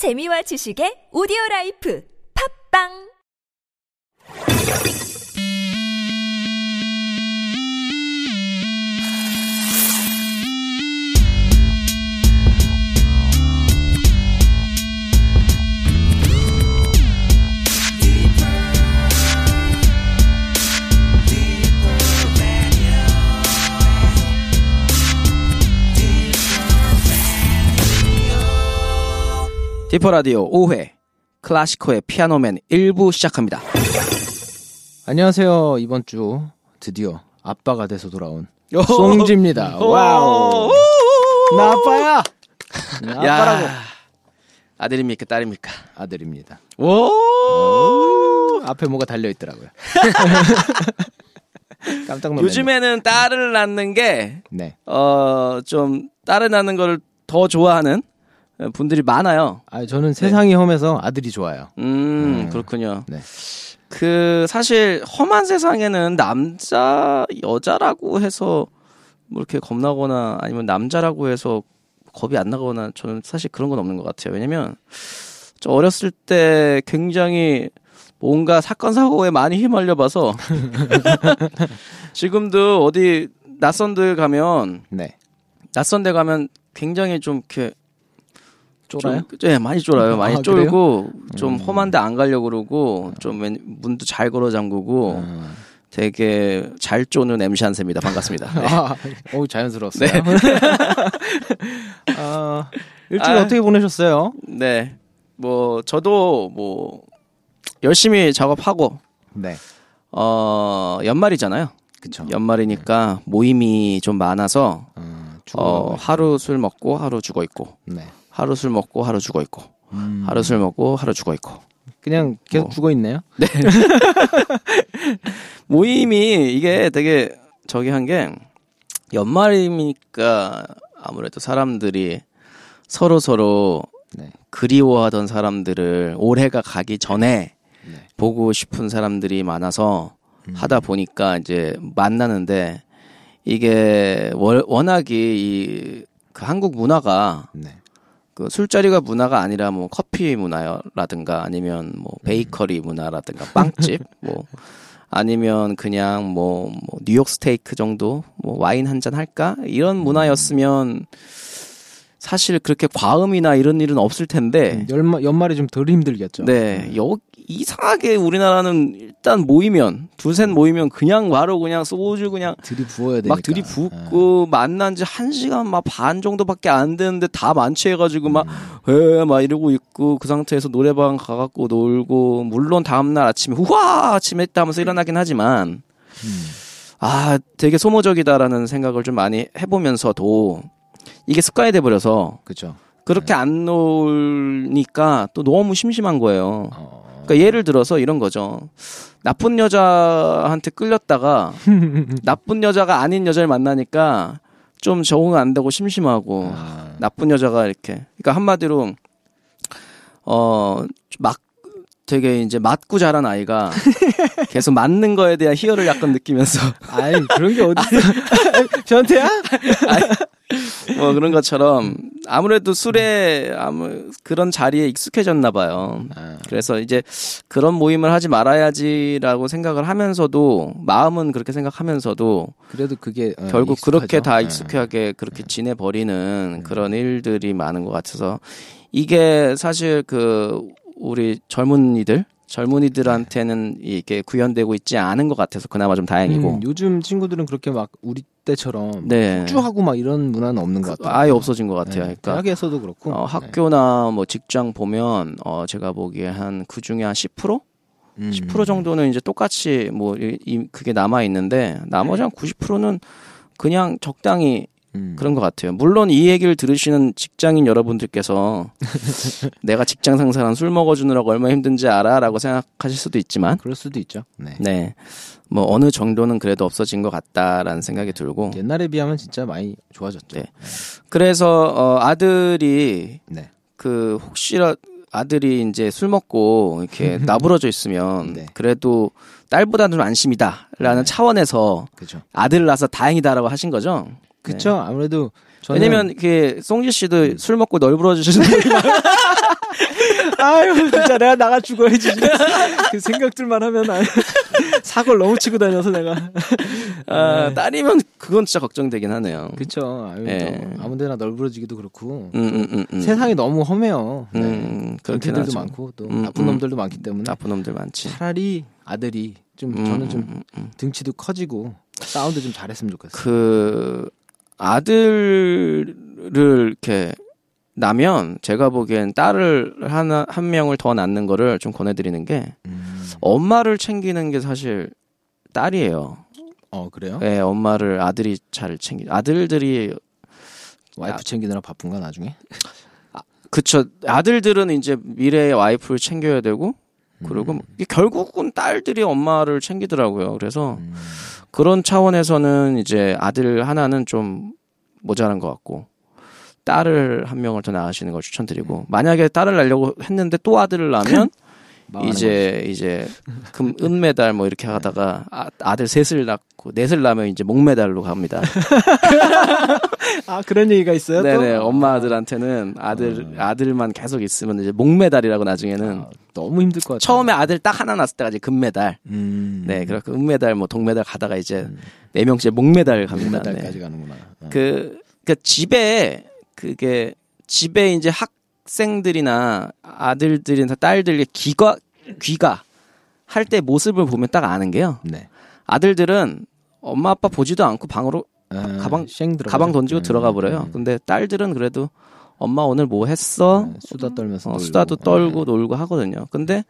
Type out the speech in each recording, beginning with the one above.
재미와 지식의 오디오 라이프. 팝빵 디퍼 라디오 5회 클라시코의 Piano Man 1부 시작합니다. 안녕하세요. 이번 주 드디어 아빠가 돼서 돌아온 송지입니다. 와우. 나 아빠야. 나 아빠라고. 야, 아들입니까 딸입니까? 아들입니다. 오! 오, 앞에 뭐가 달려 있더라고요. 깜짝 놀랐네. 요즘에는 딸을 낳는 게 네. 어, 좀 딸을 낳는 걸더 좋아하는 분들이 많아요. 아 저는 세상이 험해서 아들이 좋아요. 음, 음. 그렇군요. 네. 그 사실 험한 세상에는 남자 여자라고 해서 뭐 이렇게 겁나거나 아니면 남자라고 해서 겁이 안 나거나 저는 사실 그런 건 없는 것 같아요. 왜냐면 저 어렸을 때 굉장히 뭔가 사건 사고에 많이 휘말려 봐서 지금도 어디 낯선 데 가면 네. 낯선 데 가면 굉장히 좀 이렇게 쫄아요? 좀, 네, 많이 쫄아요. 많이 아, 쫄고 좀 음. 험한데 안 가려고 그러고 좀 웬- 문도 잘 걸어 잠그고 음. 되게 잘 쪼는 MC 한세입니다. 반갑습니다. 네. 아, 오 자연스러웠어요. 아, 일주일 아. 어떻게 보내셨어요? 네. 뭐 저도 뭐 열심히 작업하고 네. 어 연말이잖아요. 그쵸. 연말이니까 모임이 좀 많아서 어, 어 하루 술 먹고 하루 죽어 있고 네. 하루 술 먹고 하루 죽어 있고 음. 하루 술 먹고 하루 죽어 있고 그냥 계속 뭐. 죽어 있네요. 모임이 이게 되게 저기 한 게 연말이니까 아무래도 사람들이 서로 서로 네. 그리워하던 사람들을 올해가 가기 전에 네. 보고 싶은 사람들이 많아서 하다 보니까 이제 만나는데 이게 월- 워낙이 이그 한국 문화가 네. 그 술자리가 문화가 아니라 뭐 커피 문화라든가 아니면 뭐 베이커리 문화라든가 빵집 뭐 아니면 그냥 뭐, 뭐 뉴욕 스테이크 정도 뭐 와인 한 잔 할까? 이런 문화였으면 사실 그렇게 과음이나 이런 일은 없을 텐데. 연말, 연말에 좀덜 힘들겠죠. 네, 여 이상하게 우리나라는 일단 모이면 두셋 모이면 그냥 바로 그냥 소주 그냥 들이 부어야 되니까. 막 들이붓고 만난 지 한 시간 막 반 정도밖에 안 되는데 다 만취해가지고 막, 에, 막 이러고 있고 그 상태에서 노래방 가갖고 놀고 물론 다음날 아침에 후화 아침에 했다 하면서 일어나긴 하지만 아 되게 소모적이다라는 생각을 좀 많이 해보면서도 이게 습관이 돼버려서 그죠. 그렇게 안 놀니까 또 너무 심심한 거예요. 어, 그러니까 예를 들어서 이런 거죠. 나쁜 여자한테 끌렸다가 나쁜 여자가 아닌 여자를 만나니까 좀 적응 안 되고 심심하고 아, 나쁜 여자가 이렇게 그러니까 한마디로 어 막 되게 이제 맞고 자란 아이가 계속 맞는 거에 대한 희열을 약간 느끼면서 아니 그런 게 어디 있어? 저한테야? 뭐 그런 것처럼 아무래도 술에 아무 그런 자리에 익숙해졌나 봐요. 아, 그래서 이제 그런 모임을 하지 말아야지라고 생각을 하면서도 마음은 그렇게 생각하면서도 그래도 그게 어, 결국 익숙하죠. 그렇게 다 네. 익숙하게 그렇게 지내 버리는 그런 일들이 많은 것 같아서 이게 사실 그 우리 젊은이들 젊은이들한테는 이게 구현되고 있지 않은 것 같아서 그나마 좀 다행이고 음, 요즘 친구들은 그렇게 막 우리 때처럼 네 쭈하고 막 이런 문화는 없는 것 같아요. 아예 없어진 것 같아요. 네, 그러니까 대학에서도 그렇고. 어, 네. 학교나 뭐 직장 보면 어 제가 보기에 한 그 중에 한 10%? 음. 10% 정도는 이제 똑같이 뭐이 그게 남아 있는데 나머지 한 90%는 그냥 적당히 음. 그런 것 같아요. 물론 이 얘기를 들으시는 직장인 여러분들께서 내가 직장 상사랑 술 먹어주느라고 얼마나 힘든지 알아라고 생각하실 수도 있지만 그럴 수도 있죠. 네. 네. 뭐 어느 정도는 그래도 없어진 것 같다라는 생각이 들고 옛날에 비하면 진짜 많이 좋아졌죠. 네. 그래서 어 아들이 네. 그 혹시라 아들이 이제 술 먹고 이렇게 나부러져 있으면 네. 그래도 딸보다는 좀 안심이다라는 차원에서 그죠. 아들을 낳아서 다행이다라고 하신 거죠. 그쵸. 아무래도 저는 왜냐면 그 송지 씨도 술 먹고 널브러 지시는 많아요. 아유, 진짜 내가 나가 죽어야지. 그 생각들만 하면 아, 사고를 너무 치고 다녀서 내가. 아, 딸이면 그건 진짜 걱정되긴 하네요. 그쵸. 아유, 예. 또 아무데나 널브러지기도 그렇고. 음, 음, 음, 음. 세상이 너무 험해요. 네. 음, 그렇게들도 하죠. 많고 또 음, 나쁜 음. 놈들도 많기 때문에 나쁜 놈들 많지. 차라리 아들이 좀 음, 저는 좀 음, 음. 등치도 커지고 사운드 좀 잘했으면 좋겠어요. 그 아들을 이렇게 나면 제가 보기엔 딸을 하나 한 명을 더 낳는 거를 좀 권해드리는 게 음. 엄마를 챙기는 게 사실 딸이에요. 어 그래요? 예, 엄마를 아들이 잘 챙기. 아들들이 와이프 아. 챙기느라 바쁜가 나중에? 그쵸. 아들들은 이제 미래의 와이프를 챙겨야 되고 그리고 뭐 이게 결국은 딸들이 엄마를 챙기더라고요. 그래서 음. 그런 차원에서는 이제 아들 하나는 좀 모자란 것 같고 딸을 한 명을 더 낳으시는 걸 추천드리고 만약에 딸을 낳으려고 했는데 또 아들을 낳으면 이제 이제 금 은메달 뭐 이렇게 하다가 아, 아들 셋을 낳고 넷을 낳으면 이제 목메달로 갑니다. 아 그런 얘기가 있어요? 네네 또? 엄마 아들한테는 아들 아들만 계속 있으면 이제 목메달이라고 나중에는 아, 너무 힘들 것 같아요. 처음에 아들 딱 하나 낳았을 때가 이제 금메달. 음. 네, 그렇고 은메달, 뭐 동메달 가다가 이제 네 명째 목메달 갑니다. 금메달까지 네. 가는구나. 어. 그, 그 집에 그게 집에 이제 학생들이나 아들들이나 딸들의 귀가 귀가 할 때 모습을 보면 딱 아는 게요. 네. 아들들은 엄마 아빠 보지도 않고 방으로 아, 가방-. 가방 던지고 음, 들어가 버려요. 음, 근데 딸들은 그래도 엄마 오늘 뭐 했어? 음, 수다 떨면서 어. 수다도 떨고 음. 놀고 하거든요. 근데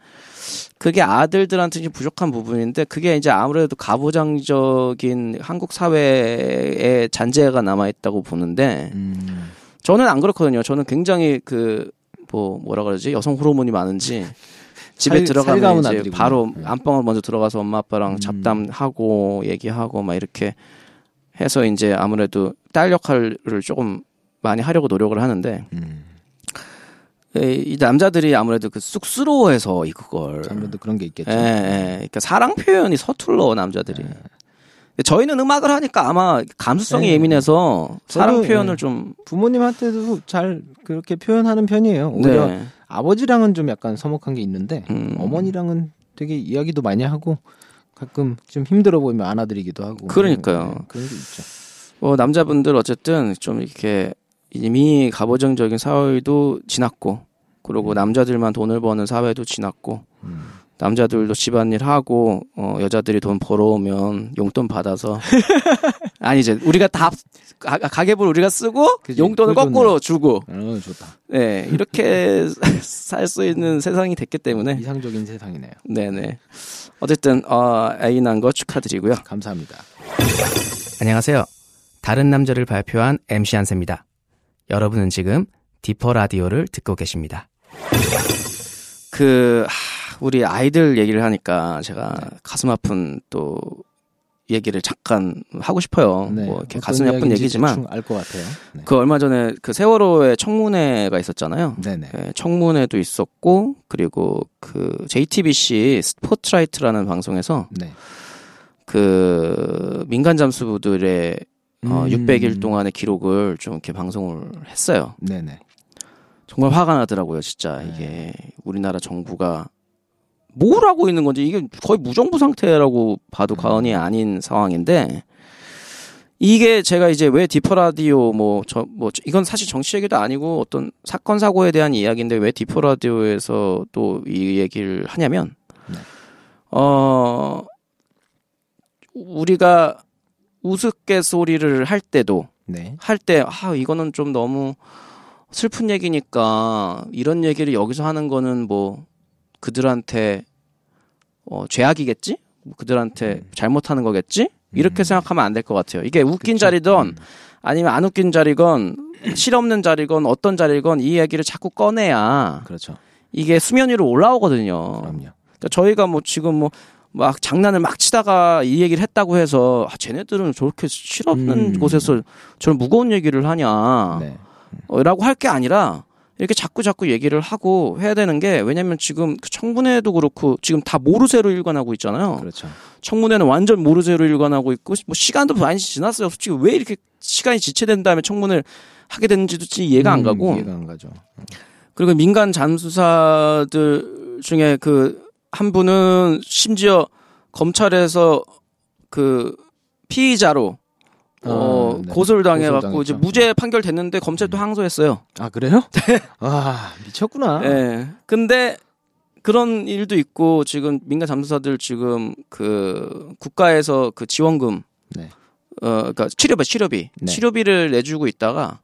그게 아들들한테 좀 부족한 부분인데 그게 이제 아무래도 가부장적인 한국 사회에 잔재가 남아 있다고 보는데 음. 저는 안 그렇거든요. 저는 굉장히 그 뭐 뭐라 그러지 여성 호르몬이 많은지 집에 살- 들어가면 이제. 바로 네. 안방을 먼저 들어가서 엄마 아빠랑 음. 잡담하고 얘기하고 막 이렇게 해서 이제 아무래도 딸 역할을 조금 많이 하려고 노력을 하는데 음. 예, 이 남자들이 아무래도 그 쑥스러워해서 이걸 장면도 그런 게 있겠죠. 예, 예. 그러니까 사랑 표현이 서툴러 남자들이. 네. 저희는 음악을 하니까 아마 감수성이 네. 예민해서 사랑 저도, 표현을 예. 좀 부모님한테도 잘 그렇게 표현하는 편이에요. 오히려 네. 아버지랑은 좀 약간 서먹한 게 있는데 음. 어머니랑은 되게 이야기도 많이 하고 가끔 좀 힘들어 보이면 안아드리기도 하고. 그러니까요. 네, 그런 게 있죠. 어, 남자분들 어쨌든 좀 이렇게 이미 가부장적인 사회도 지났고 그리고 남자들만 돈을 버는 사회도 지났고 음. 남자들도 집안일 하고 어, 여자들이 돈 벌어오면 용돈 받아서 아니 이제 우리가 다 가, 가계부를 우리가 쓰고 그지. 용돈을 거꾸로 주고 어, 좋다. 네 이렇게 살 수 있는 세상이 됐기 때문에 이상적인 세상이네요. 네네 어쨌든 어, 애낳은 거 축하드리고요. 감사합니다. 안녕하세요. 다른 남자를 발표한 MC 한세입니다. 여러분은 지금 디퍼 라디오를 듣고 계십니다. 그 하, 우리 아이들 얘기를 하니까 제가 가슴 아픈 또 얘기를 잠깐 하고 싶어요. 뭐 이렇게 가슴 아픈 얘기지만 알것 같아요. 네. 그 얼마 전에 그 세월호의 청문회가 있었잖아요. 네네. 예, 청문회도 있었고 그리고 그 JTBC 스포트라이트라는 방송에서 네. 그 민간 잠수부들의 어, 음. 600일 동안의 기록을 좀 이렇게 방송을 했어요. 네네. 정말 화가 나더라고요, 진짜. 이게 우리나라 정부가 뭘 하고 있는 건지 이게 거의 무정부 상태라고 봐도 과언이 아닌 상황인데 이게 제가 이제 왜 디퍼 라디오 뭐 저뭐 이건 사실 정치 얘기도 아니고 어떤 사건 사고에 대한 이야기인데 왜 디퍼 라디오에서 또 이 얘기를 하냐면 네. 어 우리가 우스갯소리를 할 때도 네. 할 때, 아, 이거는 좀 너무 슬픈 얘기니까 이런 얘기를 여기서 하는 거는 뭐 그들한테 어, 죄악이겠지? 뭐 그들한테 잘못하는 거겠지? 이렇게 생각하면 안 될 것 같아요. 이게 웃긴 자리든 아니면 안 웃긴 자리건 실없는 자리건 어떤 자리건 이 얘기를 자꾸 꺼내야 그렇죠. 이게 수면 위로 올라오거든요. 그럼요. 그러니까 저희가 뭐 지금 뭐 막 장난을 막 치다가 이 얘기를 했다고 해서 아, 쟤네들은 저렇게 실없는 음. 곳에서 저런 무거운 얘기를 하냐 네. 어, 라고 할 게 아니라 이렇게 자꾸 자꾸 얘기를 하고 해야 되는 게 왜냐면 지금 그 청문회도 그렇고 지금 다 모르쇠로 일관하고 있잖아요. 그렇죠. 청문회는 완전 모르쇠로 일관하고 있고 뭐 시간도 많이 지났어요. 솔직히 왜 이렇게 시간이 지체된 다음에 청문회를 하게 됐는지도 진짜 이해가 안 음, 가고 이해가 안 가죠. 그리고 민간 잠수사들 중에 그 한 분은 심지어 검찰에서 그 피의자로 어, 아, 네. 고소를 당해갖고 이제. 무죄 판결 됐는데 검찰 또 항소했어요. 아 그래요? 아 미쳤구나. 예. 근데 그런 일도 있고 지금 민간 잠수사들 지금 그 국가에서 그 지원금 네. 어 그러니까 치료비 치료비 네. 치료비를 내주고 있다가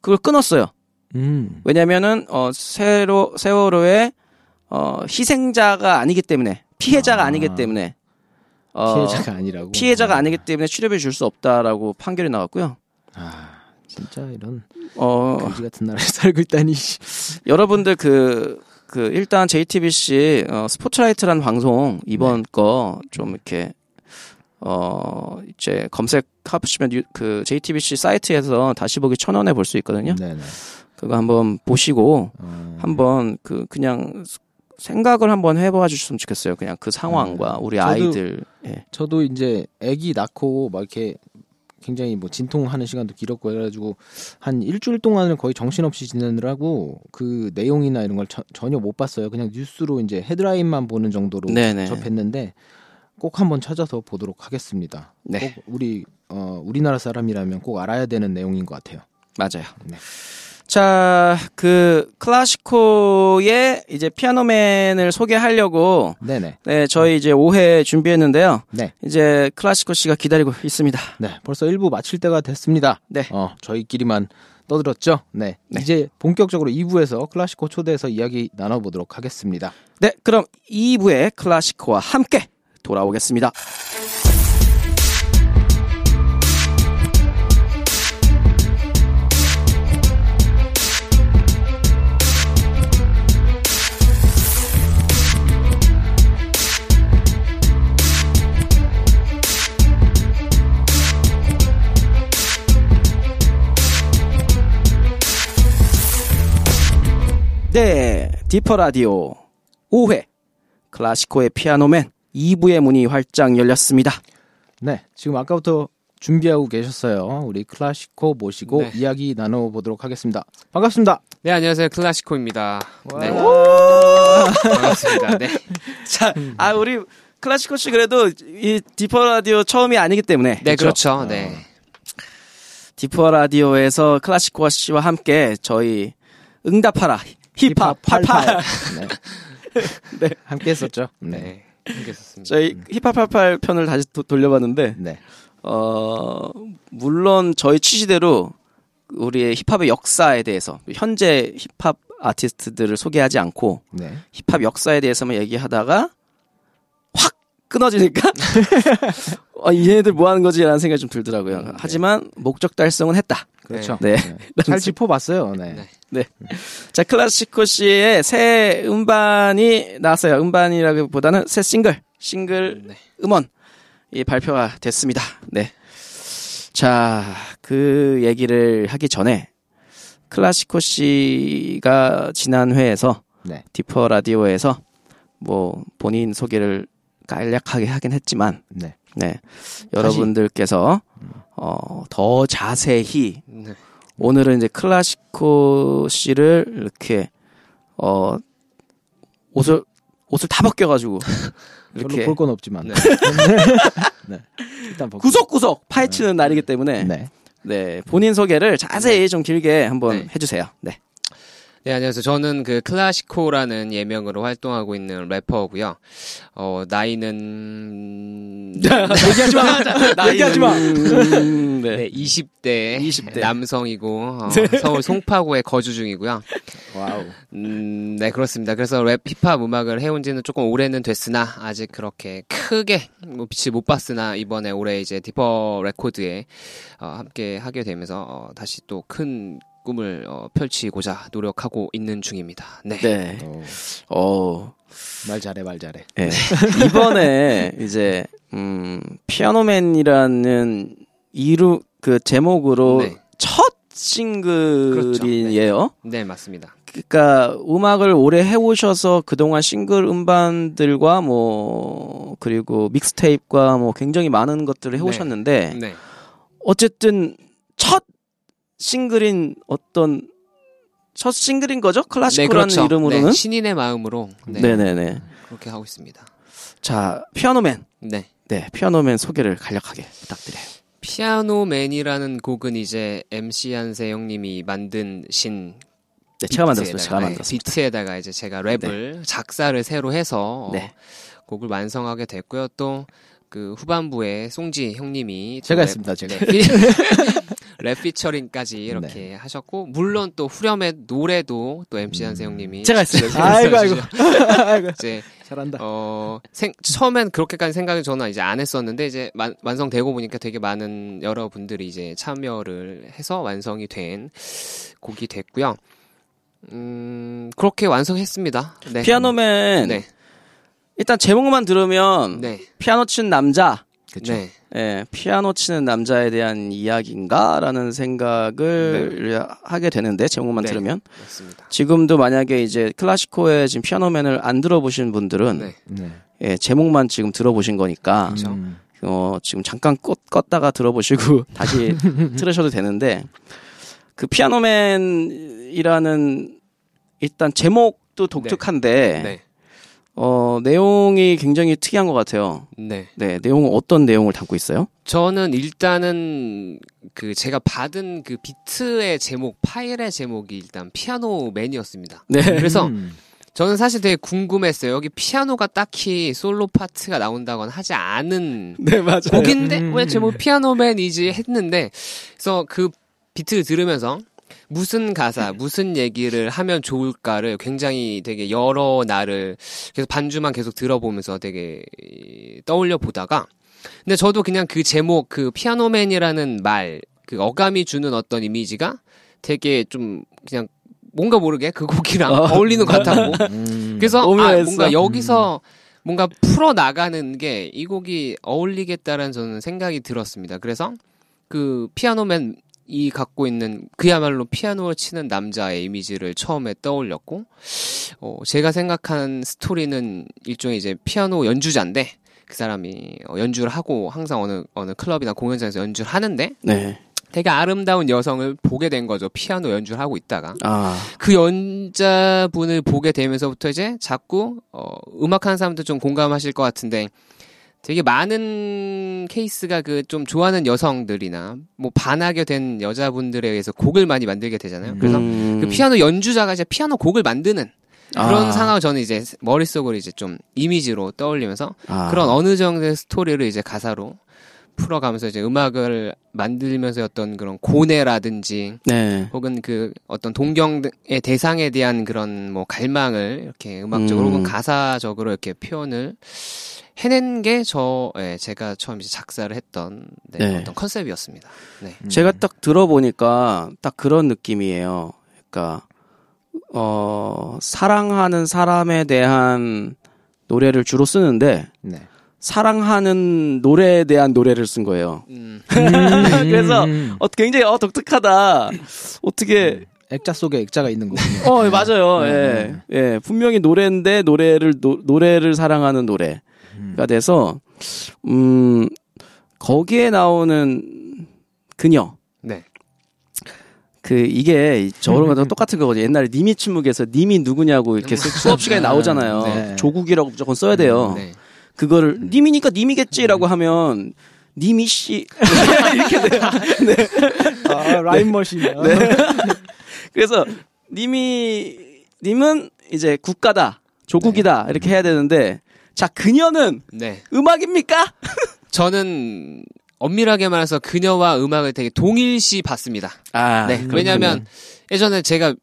그걸 끊었어요. 음. 왜냐면은 어 세로 세월호의 어 희생자가 아니기 때문에 피해자가 아. 아. 니기 때문에 어, 피해자가 아니라고. 피해자가 아. 아니기 때문에 치료비 줄수 없다라고 판결이 나왔고요. 아 진짜 이런 어 거지 같은 나라에 살고 있다니. 여러분들 그, 그, 일단 JTBC, 어, 스포트라이트라는 방송, 이번 거, 좀 이렇게, 어, 이제 검색하시면 유- 그 JTBC 사이트에서 다시 보기 천 원에 볼 수 있거든요. 네네. 그거 한번 보시고, 어, 한번 그, 그냥 생각을 한번 해봐 주셨으면 좋겠어요. 그냥 그 상황과 우리 음. 저도- 아이들. 예. 저도 이제 아기 낳고 막 이렇게 굉장히 뭐 진통하는 시간도 길었고 해가지고 한 일주일 동안을 거의 정신없이 지내느라고 그 내용이나 이런 걸 저- 전혀 못 봤어요. 그냥 뉴스로 이제 헤드라인만 보는 정도로 네네. 접했는데 꼭 한번 찾아서 보도록 하겠습니다. 네. 꼭 우리 어, 우리나라 사람이라면 꼭 알아야 되는 내용인 것 같아요. 맞아요. 네. 자, 그, 클래시코의 이제 피아노맨을 소개하려고 네네. 네, 저희 이제 5회 준비했는데요. 네. 이제 클라시코 씨가 기다리고 있습니다. 네. 벌써 1부 마칠 때가 됐습니다. 네. 어, 저희끼리만 떠들었죠? 네. 네. 이제 본격적으로 2부에서 클래시코 초대해서 이야기 나눠 보도록 하겠습니다. 네, 그럼 2부의 클라시코와 함께 돌아오겠습니다. 네, 디퍼 라디오 5회 클라시코의 피아노맨 2부의 문이 활짝 열렸습니다. 네, 지금 아까부터 준비하고 계셨어요. 우리 클라시코 모시고 네. 이야기 나눠보도록 하겠습니다. 반갑습니다. 네, 안녕하세요. 클라시코입니다. 네. 와. 반갑습니다. 네. 자, 아 우리 클라시코 씨 그래도 이 디퍼 라디오 처음이 아니기 때문에 네, 그렇죠? 그렇죠. 네. 디퍼 라디오에서 클라시코 씨와 함께 저희 응답하라 힙합 88 네. 네. 함께 했었죠. 네. 네. 알겠습니다. 저희 힙합 88 편을 다시 도- 돌려봤는데 네. 어 물론 저희 취지대로 우리의 힙합의 역사에 대해서 현재 힙합 아티스트들을 소개하지 않고 네. 힙합 역사에 대해서만 얘기하다가 확 끊어지니까 어, 얘네들 뭐 하는 거지라는 생각이 좀 들더라고요. 하지만 목적 달성은 했다. 그렇죠. 네. 잘 짚어봤어요. 네. 네. 자, 클라시코 씨의 새 음반이 나왔어요. 음반이라기보다는 새 싱글, 싱글 네. 음원 이 발표가 됐습니다. 네. 자, 그 얘기를 하기 전에 클라시코 씨가 지난 회에서 네. 디퍼 라디오에서 뭐 본인 소개를 간략하게 하긴 했지만 네. 네. 여러분들께서 어, 더 자세히 네. 오늘은 이제 클라시코 씨를 이렇게 어 옷을 옷을 다 벗겨가지고 이렇게 볼 건 없지만. 네. 네. 일단 벗고. 구석구석 파헤치는 날이기 때문에 네. 네. 본인 소개를 자세히 좀 길게 한번 네. 해주세요. 네. 네, 안녕하세요. 저는 그 클라시코라는 예명으로 활동하고 있는 래퍼고요. 어, 나이는 얘기하지 마. 얘기하지 마. 음, 네. 네, 20대, 20대. 남성이고 어, 서울 송파구에 거주 중이고요. 와우. 음, 네, 그렇습니다. 그래서 랩 힙합 음악을 해온 지는 조금 오래는 됐으나, 아직 그렇게 크게 뭐 빛을 못 봤으나, 이번에 올해 이제 디퍼 레코드에 어, 함께 하게 되면서, 어, 다시 또큰 꿈을 어, 펼치고자 노력하고 있는 중입니다. 네. 네. 어, 어말 잘해, 말 잘해. 네. 이번에 이제 음 피아노맨이라는 이루 그 제목으로 네. 첫 싱글이에요. 네, 맞습니다. 그러니까 음악을 오래 해오셔서 그동안 싱글 음반들과 뭐 그리고 믹스테이프과 뭐 굉장히 많은 것들을 해오셨는데 네. 어쨌든 첫 싱글인 어떤 첫 싱글인 거죠? 네, 클라시코라는 그렇죠. 이름으로는. 네, 신인의 마음으로 네, 네, 네, 네. 그렇게 하고 있습니다. 자, 피아노맨. 네. 네, 피아노맨 소개를 간략하게 부탁드려요. 피아노맨이라는 곡은 이제 MC 한세 형님이 만든 신 네, 제가 만들었어요. 제가 네, 만들었습니다. 비트에다가 이제 제가 랩을 작사를 새로 해서 네. 곡을 완성하게 됐고요. 또 그 후반부에 송지 형님이 또 제가 랩- 했습니다, 제가. 네, 피, 랩 피처링까지 이렇게 네. 하셨고 물론 또 후렴의 노래도 또 MC 한세 형님이 제가 했어요. 아이고, 아이고. 아이고, 이제 잘한다. 어, 생, 처음엔 그렇게까지 생각을 저는 이제 안 했었는데, 이제 만- 완성되고 보니까 되게 많은 여러분들이 이제 참여를 해서 완성이 된 곡이 됐고요. 음, 그렇게 완성했습니다. 네. 피아노맨. 네. 일단 제목만 들으면 네. 피아노 치는 남자. 그쵸. 네. 예, 피아노 치는 남자에 대한 이야기인가라는 생각을 하게 되는데 제목만 네. 들으면 맞습니다. 지금도 만약에 이제 클래시코의 지금 피아노맨을 안 들어보신 분들은 네. 네. 예, 제목만 지금 들어보신 거니까. 음. 어, 지금 잠깐 껐, 껐다가 들어보시고 다시 들으셔도 되는데 그 피아노맨이라는 일단 제목도 독특한데 네. 어, 내용이 굉장히 특이한 것 같아요. 네. 네, 내용은 어떤 내용을 담고 있어요? 저는 일단은 그 제가 받은 그 비트의 제목, 파일의 제목이 일단 피아노 맨이었습니다. 네. 그래서 음. 저는 사실 되게 궁금했어요. 여기 피아노가 딱히 솔로 파트가 나온다거나 하지 않은 네, 맞아요. 곡인데 음. 왜 제목 피아노맨이지 했는데 그래서 그 비트를 들으면서 무슨 가사, 무슨 얘기를 하면 좋을까를 굉장히 되게 여러 날을 계속 반주만 계속 들어보면서 되게 떠올려 보다가 근데 저도 그냥 그 제목 그 피아노맨이라는 말 그 어감이 주는 어떤 이미지가 되게 좀 그냥 뭔가 모르게 그 곡이랑 어. 어울리는 것 같았고 음. 그래서 아. 뭔가 여기서 뭔가 풀어 나가는 게 이 곡이 어울리겠다라는 저는 생각이 들었습니다. 그래서 그 피아노맨 이 갖고 있는 그야말로 피아노를 치는 남자의 이미지를 처음에 떠올렸고 어 제가 생각한 스토리는 일종의 이제 피아노 연주자인데 그 사람이 어, 연주를 하고 항상 어느 어느 클럽이나 공연장에서 연주를 하는데 네. 되게 아름다운 여성을 보게 된 거죠. 피아노 연주를 하고 있다가 아, 그 연자분을 보게 되면서부터 이제 자꾸 어, 음악하는 사람도 좀 공감하실 것 같은데 되게 많은 케이스가 그 좀 좋아하는 여성들이나 뭐 반하게 된 여자분들에 의해서 곡을 많이 만들게 되잖아요. 그래서 음. 그 피아노 연주자가 이제 피아노 곡을 만드는 그런 아. 상황을 저는 이제 머릿속으로 이제 좀 이미지로 떠올리면서 아. 그런 어느 정도의 스토리를 이제 가사로 풀어가면서 이제 음악을 만들면서 어떤 그런 고뇌라든지 네. 혹은 그 어떤 동경의 대상에 대한 그런 뭐 갈망을 이렇게 음악적으로 음. 혹은 가사적으로 이렇게 표현을 해낸 게 저, 예, 제가 처음 이제 작사를 했던 네, 네. 어떤 컨셉이었습니다. 네. 제가 딱 들어보니까 딱 그런 느낌이에요. 그러니까 어 사랑하는 사람에 대한 노래를 주로 쓰는데 네. 사랑하는 노래에 대한 노래를 쓴 거예요. 음, 그래서 음. 어 굉장히 어 독특하다. 어떻게 액자 속에 액자가 있는 거군요. 어 예, 맞아요. 네, 예. 네. 예. 분명히 노래인데 노래를 노, 노래를 사랑하는 노래 가 돼서 음 거기에 나오는 그녀 네. 그 이게 저런 거랑 똑같은 거거든요. 옛날에 님의 침묵에서 님이 누구냐고 이렇게 수- 수업 시간에 나오잖아요. 네. 조국이라고 무조건 써야 돼요. 네. 그거를 님이니까 님이겠지라고 하면 님이 씨 이렇게 돼요. 아, 라임 머신. 네. 그래서 님이 님은 이제 국가다, 조국이다 이렇게 해야 되는데 자 그녀는 네. 음악입니까? 저는 엄밀하게 말해서 그녀와 음악을 되게 동일시 봤습니다. 아, 네. 왜냐면 예전에 제가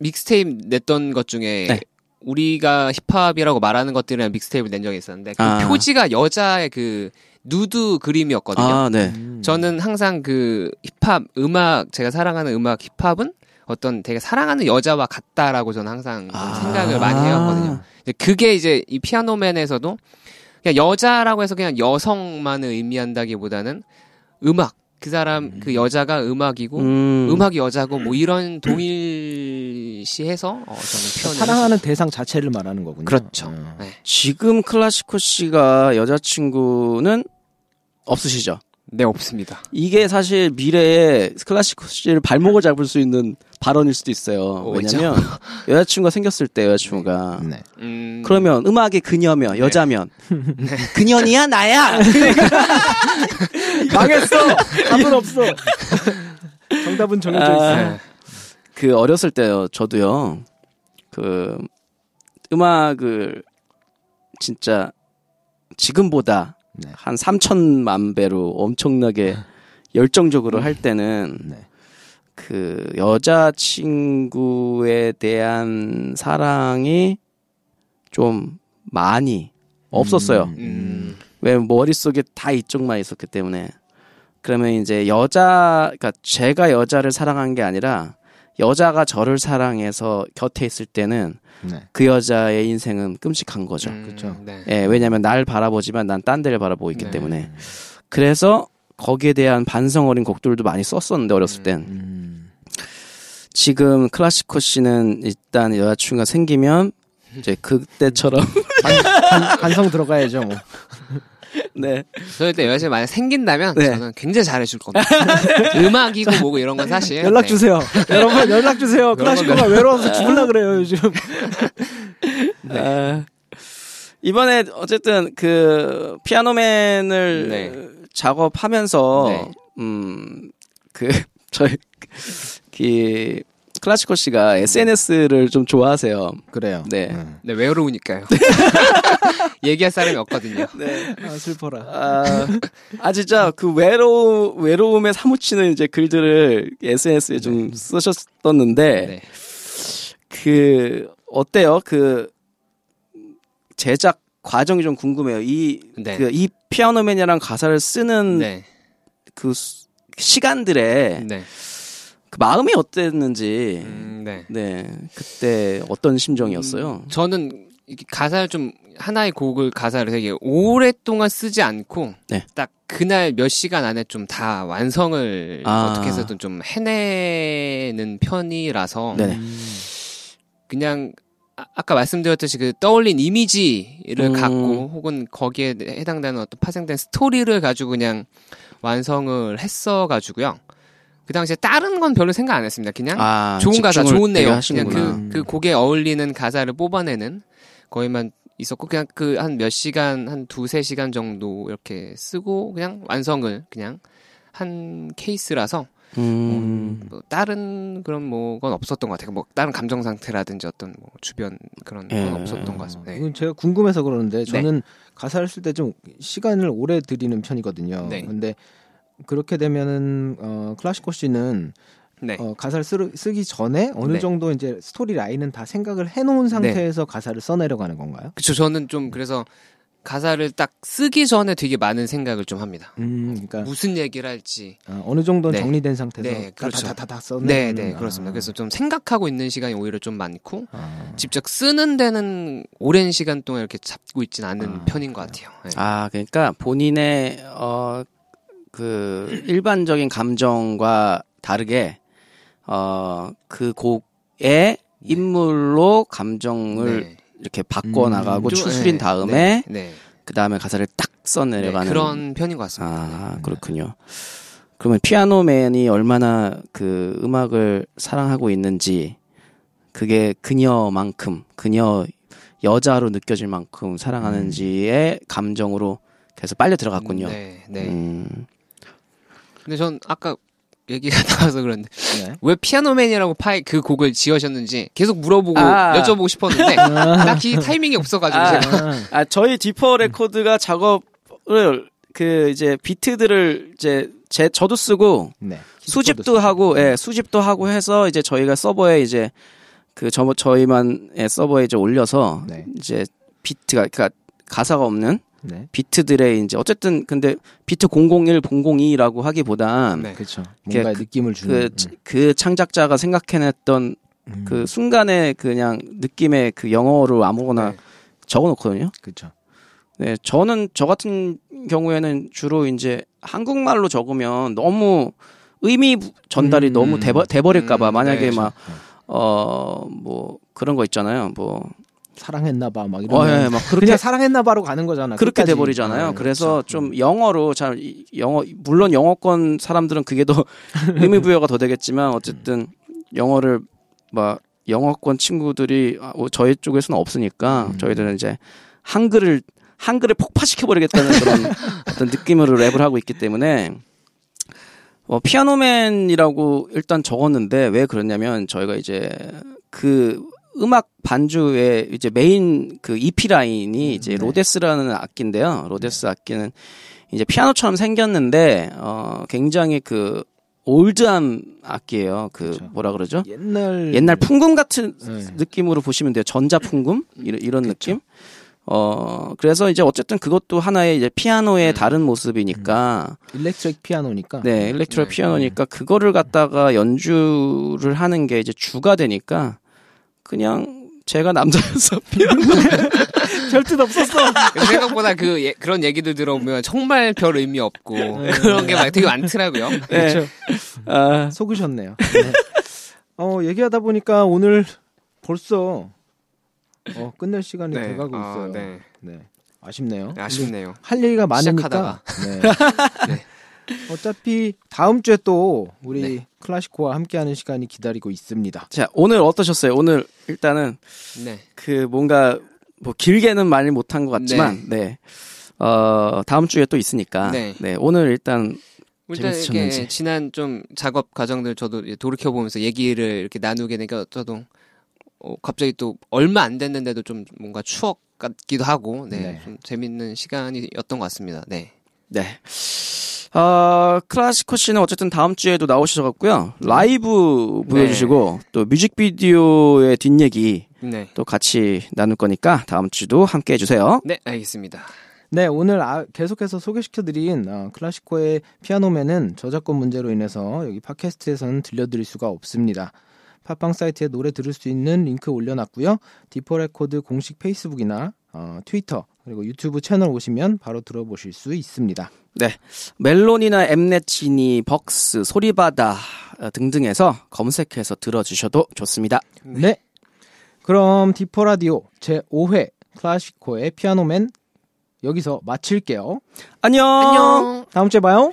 믹스테이프 냈던 것 중에 네. 우리가 힙합이라고 말하는 것들이랑 믹스테이프를 낸 적이 있었는데 그 아. 표지가 여자의 그 누드 그림이었거든요. 아, 네. 저는 항상 그 힙합 음악 제가 사랑하는 음악 힙합은 어떤 되게 사랑하는 여자와 같다라고 저는 항상 좀 아. 생각을 많이 해왔거든요. 이제 그게 이제 이 피아노맨에서도 그냥 여자라고 해서 그냥 여성만을 의미한다기보다는 음악 그 사람 그 여자가 음악이고 음, 음. 악이 여자고 뭐 이런 동일시해서 어, 저는 표현을 사랑하는 대상 자체를 말하는 거군요. 그렇죠. 어. 네. 지금 클라시코 씨가 여자친구는 없으시죠? 네, 없습니다. 이게 사실 미래에 클래식 씨를 발목을 잡을 수 있는 발언일 수도 있어요. 어, 왜냐면 여자친구가 생겼을 때 여자친구가 네. 음, 그러면 음악의 그녀면 여자면 그년이야 나야 망했어. 답은 없어. 정답은 정해져 있어. 아, 네. 그 어렸을 때요 저도요 그 음악을 진짜 지금보다 네. 한 3천만 배로 엄청나게 열정적으로 할 때는 네. 그 여자친구에 대한 사랑이 좀 많이 없었어요. 음, 음, 왜 머릿속에 다 이쪽만 있었기 때문에. 그러면 이제 여자, 그러니까 제가 여자를 사랑한 게 아니라 여자가 저를 사랑해서 곁에 있을 때는 네. 그 여자의 인생은 끔찍한 거죠. 음, 그쵸. 네. 예, 왜냐면 날 바라보지만 난 딴 데를 바라보고 있기 네. 때문에. 그래서 거기에 대한 반성 어린 곡들도 많이 썼었는데 어렸을 땐. 음. 지금 클라시코 씨는 일단 여자친구가 생기면 이제 그때처럼 간, 간 성 들어가야죠. 뭐. 네. 저희 때 여자친구 만약 생긴다면 네. 저는 굉장히 잘해줄 겁니다. 음악이고 뭐고 이런 건 사실 연락 네. 주세요. 여러분 연락 주세요. 클라시코가 외로워서 죽을라 그래요 요즘. 아, 이번에 어쨌든 그 피아노맨을 네. 작업하면서 네. 음그 저희 그 클라시코 씨가 SNS를 좀 좋아하세요. 그래요. 네. 음. 네, 외로우니까요. 얘기할 사람이 없거든요. 네. 아 슬퍼라. 아, 아 진짜 그 외로 외로움에 사무치는 이제 글들을 SNS에 좀 쓰셨었는데 네. 그 어때요? 그 제작 과정이 좀 궁금해요. 이 네. 그 이 피아노맨이랑 가사를 쓰는 네. 그 수- 시간들에 네. 그 마음이 어땠는지 음, 네. 네 그때 어떤 심정이었어요? 저는 이렇게 가사를 좀 하나의 곡을 가사를 되게 오랫동안 쓰지 않고 네. 딱 그날 몇 시간 안에 좀 다 완성을 아. 어떻게 해서든 좀 해내는 편이라서 네네. 그냥 아, 아까 말씀드렸듯이 그 떠올린 이미지를 음. 갖고 혹은 거기에 해당되는 어떤 파생된 스토리를 가지고 그냥 완성을 했어 가지고요. 그 당시에 다른 건 별로 생각 안 했습니다. 그냥 아, 좋은 가사, 좋은 내용, 그냥. 그, 그 곡에 어울리는 가사를 뽑아내는 거기만 있었고, 그냥 그 한 몇 시간, 한 두세 시간 정도 이렇게 쓰고, 그냥 완성을 그냥 한 케이스라서, 음, 뭐 다른 그런 뭐건 없었던 것 같아요. 뭐 다른 감정 상태라든지 어떤 뭐 주변 그런 예. 건 없었던 것 같습니다. 네. 이건 제가 궁금해서 그러는데 저는 가사를 쓸 때 좀 시간을 오래 들이는 편이거든요. 네. 근데 그렇게 되면은 어, 클라시코 씨는 네. 어, 가사를 쓰, 쓰기 전에 어느 네. 정도 이제 스토리 라인은 다 생각을 해놓은 상태에서 가사를 써내려가는 건가요? 그쵸. 저는 좀 그래서 가사를 딱 쓰기 전에 되게 많은 생각을 좀 합니다. 음, 그러니까 무슨 얘기를 할지. 어, 어느 정도는 네. 정리된 상태에서 네, 그렇죠. 다다다다 써내는. 네, 네, 아. 그렇습니다. 그래서 좀 생각하고 있는 시간이 오히려 좀 많고, 아. 직접 쓰는 데는 오랜 시간 동안 이렇게 잡고 있지는 않은 아, 편인 것 같아요. 네. 아 그러니까 본인의 어 그 일반적인 감정과 다르게 어 그 곡의 인물로 감정을 네. 이렇게 바꿔 음, 나가고 좀, 추스린 네, 다음에 네, 네. 그 다음에 가사를 딱 네, 써내려가는 그런 편인 것 같습니다. 아 그렇군요. 그러면 피아노맨이 얼마나 그 음악을 사랑하고 있는지 그게 그녀만큼 그녀 여자로 느껴질 만큼 사랑하는지의 감정으로 계속 빨려 들어갔군요. 네, 네. 음, 근데 전 아까 얘기가 나와서 그런데 네. 왜 피아노맨이라고 파이 그 곡을 지으셨는지 계속 물어보고 아. 여쭤보고 싶었는데 딱히 타이밍이 없어가지고 아. 제가 아, 아 저희 디퍼 레코드가 작업을 그 이제 비트들을 이제 제 저도 쓰고 네. 수집도 하고 예 수집도 하고 해서 이제 저희가 서버에 이제 그 저, 저희만의 서버에 이제 올려서 네. 이제 비트가 그러니까 가사가 없는 네. 비트들의 이제 어쨌든 근데 비트 001, 002라고 하기보단 네. 그렇죠. 뭔가 그- 느낌을 그, 주는. 그 창작자가 생각해냈던 음, 그 순간의 그냥 느낌의 그 영어로 아무거나 네. 적어놓거든요. 그렇죠. 네, 저는 저 같은 경우에는 주로 이제 한국말로 적으면 너무 의미 부- 전달이 음. 너무 돼버, 돼버릴까봐 음, 만약에 네, 막어 뭐 그런 거 있잖아요. 뭐 사랑했나 봐 막 이런. 어, 예, 막 그렇게 그냥 사랑했나 봐로 가는 거잖아. 그렇게 끝까지. 돼버리잖아요. 네, 그래서 그렇죠. 좀 영어로 잘 이- 영어 물론 영어권 사람들은 그게 더 의미 부여가 더 되겠지만 어쨌든 영어를 막 영어권 친구들이 아, 어, 저희 쪽에서는 없으니까 음. 저희들은 이제 한글을 한글을 폭파시켜 버리겠다는 그런 어떤 느낌으로 랩을 하고 있기 때문에 어, 피아노맨이라고 일단 적었는데 왜 그러냐면 저희가 이제 그 음악 반주의 이제 메인 그 EP 라인이 이제 네. Rhodes라는 악기인데요. Rhodes 악기는 이제 피아노처럼 생겼는데 어 굉장히 그 올드한 악기예요. 그 그렇죠. 뭐라 그러죠? 옛날 옛날 풍금 같은 네. 느낌으로 보시면 돼요. 전자 풍금 이런, 이런 느낌. 어 그래서 이제 어쨌든 그것도 하나의 이제 피아노의 다른 모습이니까 일렉트릭 피아노니까. 네 일렉트로 네. 피아노니까 그거를 갖다가 연주를 하는 게 이제 주가 되니까 그냥 제가 남자여서 피아노 별뜻 없었어. 생각보다 그 예- 그런 얘기들 들어보면 정말 별 의미 없고 그런 게 막 되게 많더라고요. 네. 그렇죠. 아, 속으셨네요. 네. 어, 얘기하다 보니까 오늘 벌써 어, 끝낼 시간이 네. 돼가고 아, 있어요. 네. 네. 아쉽네요. 아쉽네요. 할 얘기가 많으니까. 시작하다가. 네. 네. 어차피 다음 주에 또 우리 네. 클래식코와 함께하는 시간이 기다리고 있습니다. 자 오늘 어떠셨어요? 오늘 일단은 네. 그 뭔가 뭐 길게는 말 못한 것 같지만 네. 어 다음 주에 또 있으니까 네. 네 오늘 일단 일단 이렇게 재밌으셨는지. 지난 좀 작업 과정들 저도 돌이켜 보면서 얘기를 이렇게 나누게 되니까 저도 어, 갑자기 또 얼마 안 됐는데도 좀 뭔가 추억 같기도 하고 네, 네. 좀 재밌는 시간이었던 것 같습니다. 네. 네. 어, 클라시코 씨는 어쨌든 다음 주에도 나오셔 갖고요. 라이브 보여주시고, 또 뮤직비디오의 뒷얘기 네. 또 같이 나눌 거니까 다음 주도 함께 해주세요. 네, 알겠습니다. 네, 오늘 아- 계속해서 소개시켜드린 어, 클라시코의 피아노맨은 저작권 문제로 인해서 여기 팟캐스트에서는 들려드릴 수가 없습니다. 팟빵 사이트에 노래 들을 수 있는 링크 올려놨고요. 디퍼레코드 공식 페이스북이나 어, 트위터 그리고 유튜브 채널 오시면 바로 들어보실 수 있습니다. 네. 멜론이나 엠넷지니, 벅스, 소리바다 어, 등등에서 검색해서 들어주셔도 좋습니다. 네. 그럼 디퍼라디오 제5회 클래식코의 피아노맨 여기서 마칠게요. 안녕! 안녕. 다음 주에 봐요.